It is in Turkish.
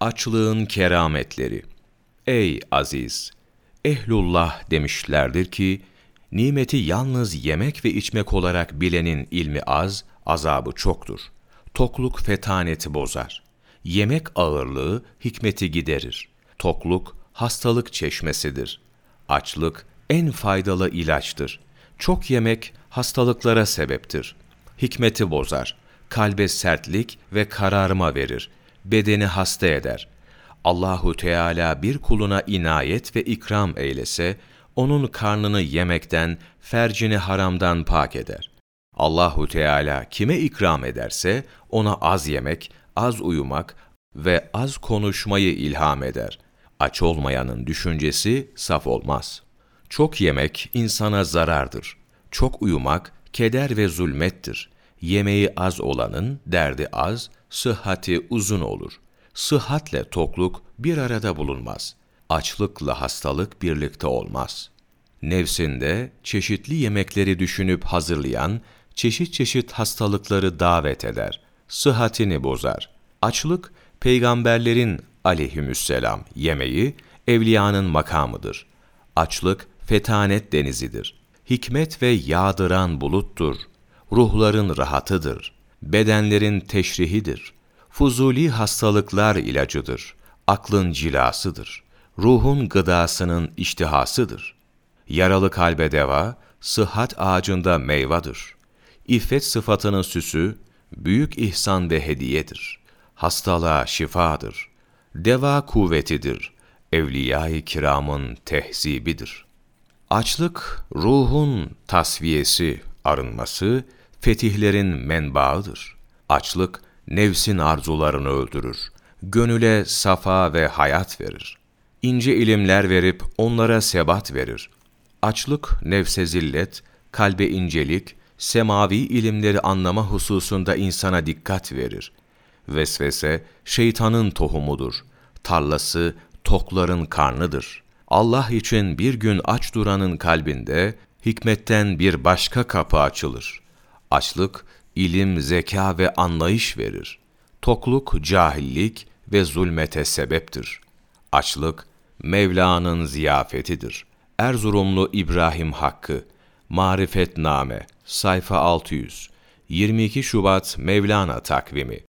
Açlığın kerametleri. Ey aziz! Ehlullah demişlerdir ki, nimeti yalnız yemek ve içmek olarak bilenin ilmi az, azabı çoktur. Tokluk fetaneti bozar. Yemek ağırlığı hikmeti giderir. Tokluk hastalık çeşmesidir. Açlık en faydalı ilaçtır. Çok yemek hastalıklara sebeptir. Hikmeti bozar. Kalbe sertlik ve kararma verir bedeni hasta eder. Allahu Teala bir kuluna inayet ve ikram eylese, onun karnını yemekten, fercini haramdan pak eder. Allahu Teala kime ikram ederse ona az yemek, az uyumak ve az konuşmayı ilham eder. Aç olmayanın düşüncesi saf olmaz. Çok yemek insana zarardır. Çok uyumak keder ve zulmettir. Yemeği az olanın derdi az, sıhhati uzun olur. Sıhhatle tokluk bir arada bulunmaz. Açlıkla hastalık birlikte olmaz. Nefsinde çeşitli yemekleri düşünüp hazırlayan, çeşit çeşit hastalıkları davet eder. Sıhhatini bozar. Açlık, peygamberlerin aleyhümüsselam yemeği, evliyanın makamıdır. Açlık, fetanet denizidir. Hikmet ve yağdıran buluttur. Ruhların rahatıdır bedenlerin teşrihidir. Fuzuli hastalıklar ilacıdır. Aklın cilasıdır. Ruhun gıdasının iştihasıdır. Yaralı kalbe deva, sıhhat ağacında meyvadır. İffet sıfatının süsü, büyük ihsan ve hediyedir. Hastalığa şifadır. Deva kuvvetidir. Evliya-i kiramın tehzibidir. Açlık, ruhun tasfiyesi, arınması, fetihlerin menbaıdır. Açlık, nefsin arzularını öldürür. Gönüle safa ve hayat verir. İnce ilimler verip onlara sebat verir. Açlık, nefse zillet, kalbe incelik, semavi ilimleri anlama hususunda insana dikkat verir. Vesvese, şeytanın tohumudur. Tarlası, tokların karnıdır. Allah için bir gün aç duranın kalbinde, hikmetten bir başka kapı açılır. Açlık, ilim, zeka ve anlayış verir. Tokluk, cahillik ve zulmete sebeptir. Açlık, Mevla'nın ziyafetidir. Erzurumlu İbrahim Hakkı, Marifetname, sayfa 600, 22 Şubat Mevlana takvimi